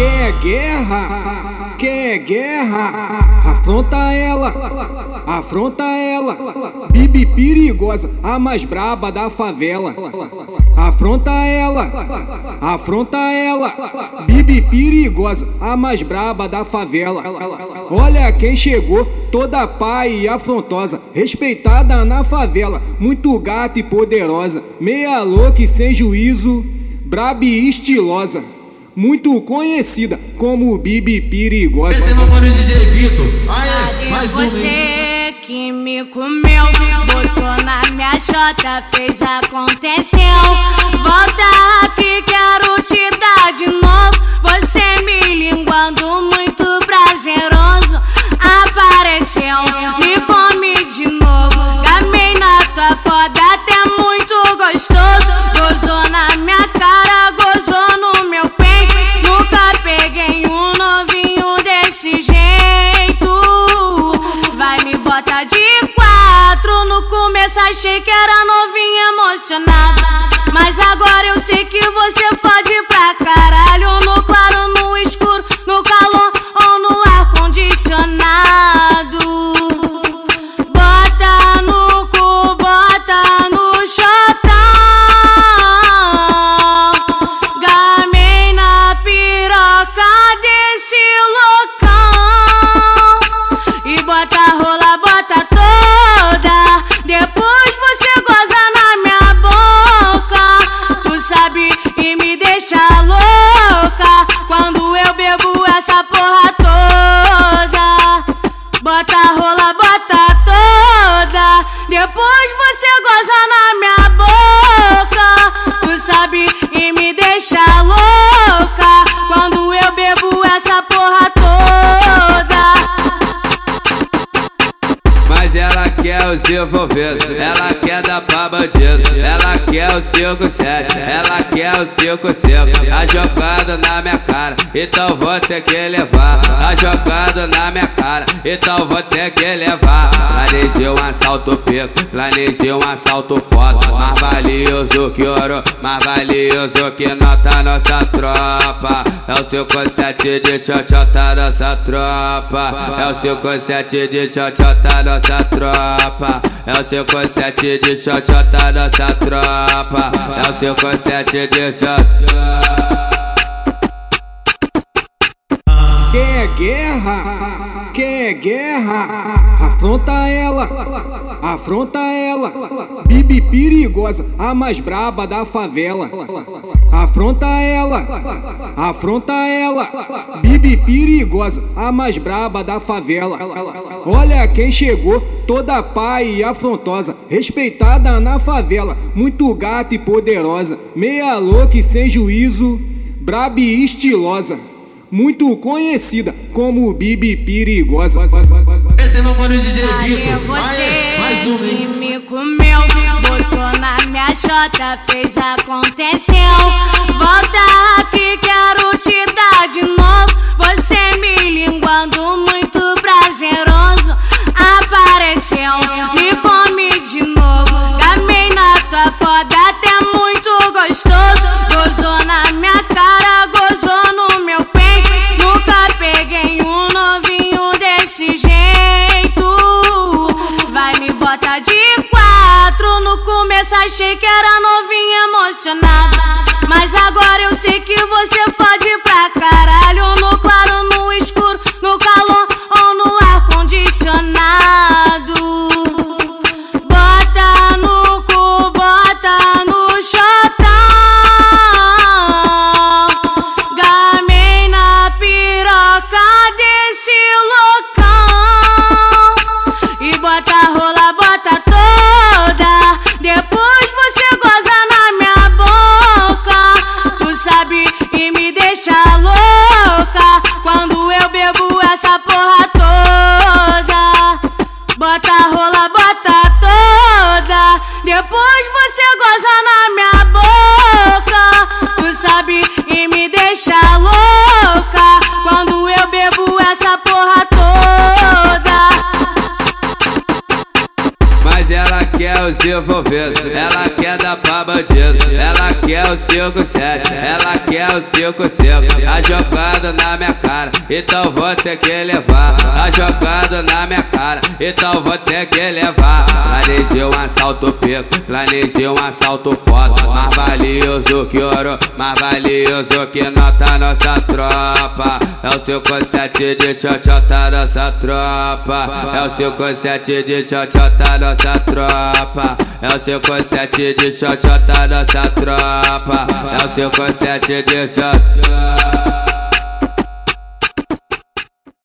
Quer guerra? Quer guerra? Afronta ela, afronta ela. Bibi perigosa, a mais braba da favela. Afronta ela, afronta ela. Bibi perigosa, a mais braba da favela. Olha quem chegou, toda pai e afrontosa, respeitada na favela, muito gata e poderosa, meia louca e sem juízo, braba e estilosa muito conhecida como Bibi Perigosa. Esse é meu mano DJ Vitor. Aê, mais um. Você que me comeu, botou na minha chota, fez aconteceu. Que Mas ela quer os envolvidos, ela quer dar pra bandido, ela quer o 5-7, ela quer o 5-5. Tá jogando na minha cara, então vou ter que levar. Tá jogando na minha cara, então vou ter que levar. Planejei um assalto pico, planejei um assalto foda. Mais valioso que ouro, mais valioso que nota nossa tropa. É o 5-7 de xoxota nossa tropa. É o 5-7 de xoxota nossa tropa. É o 5-7 de xoxota nossa tropa. É o 5-7 de xoxota. Quer guerra? Quer guerra? Afronta ela, afronta ela. Bibi perigosa, a mais braba da favela. Afronta ela, afronta ela. Bibi perigosa, a mais braba da favela. Olha quem chegou, toda pai e afrontosa, respeitada na favela, muito gata e poderosa, meia louca e sem juízo, braba e estilosa muito conhecida como Bibi Perigosa. Esse é meu mano DJ Aê, Vitor. Aê, você mais um. que me comeu, botou na minha chota, fez aconteceu. Volta Ela quer os envolvidos, ela quer dar pra bandido, ela quer o 57, ela quer o 55. Tá jogando na minha cara, então vou ter que levar. Tá jogando na minha cara, então vou ter que levar. Planejei um assalto pico, planejei um assalto foda. Mais valioso que ouro, mais valioso que nota nossa tropa. É o 57 de xoxota nossa tropa. É o 57 de xoxota nossa tropa. É o 57 de xoxota nossa tropa. É o 57 de xoxota.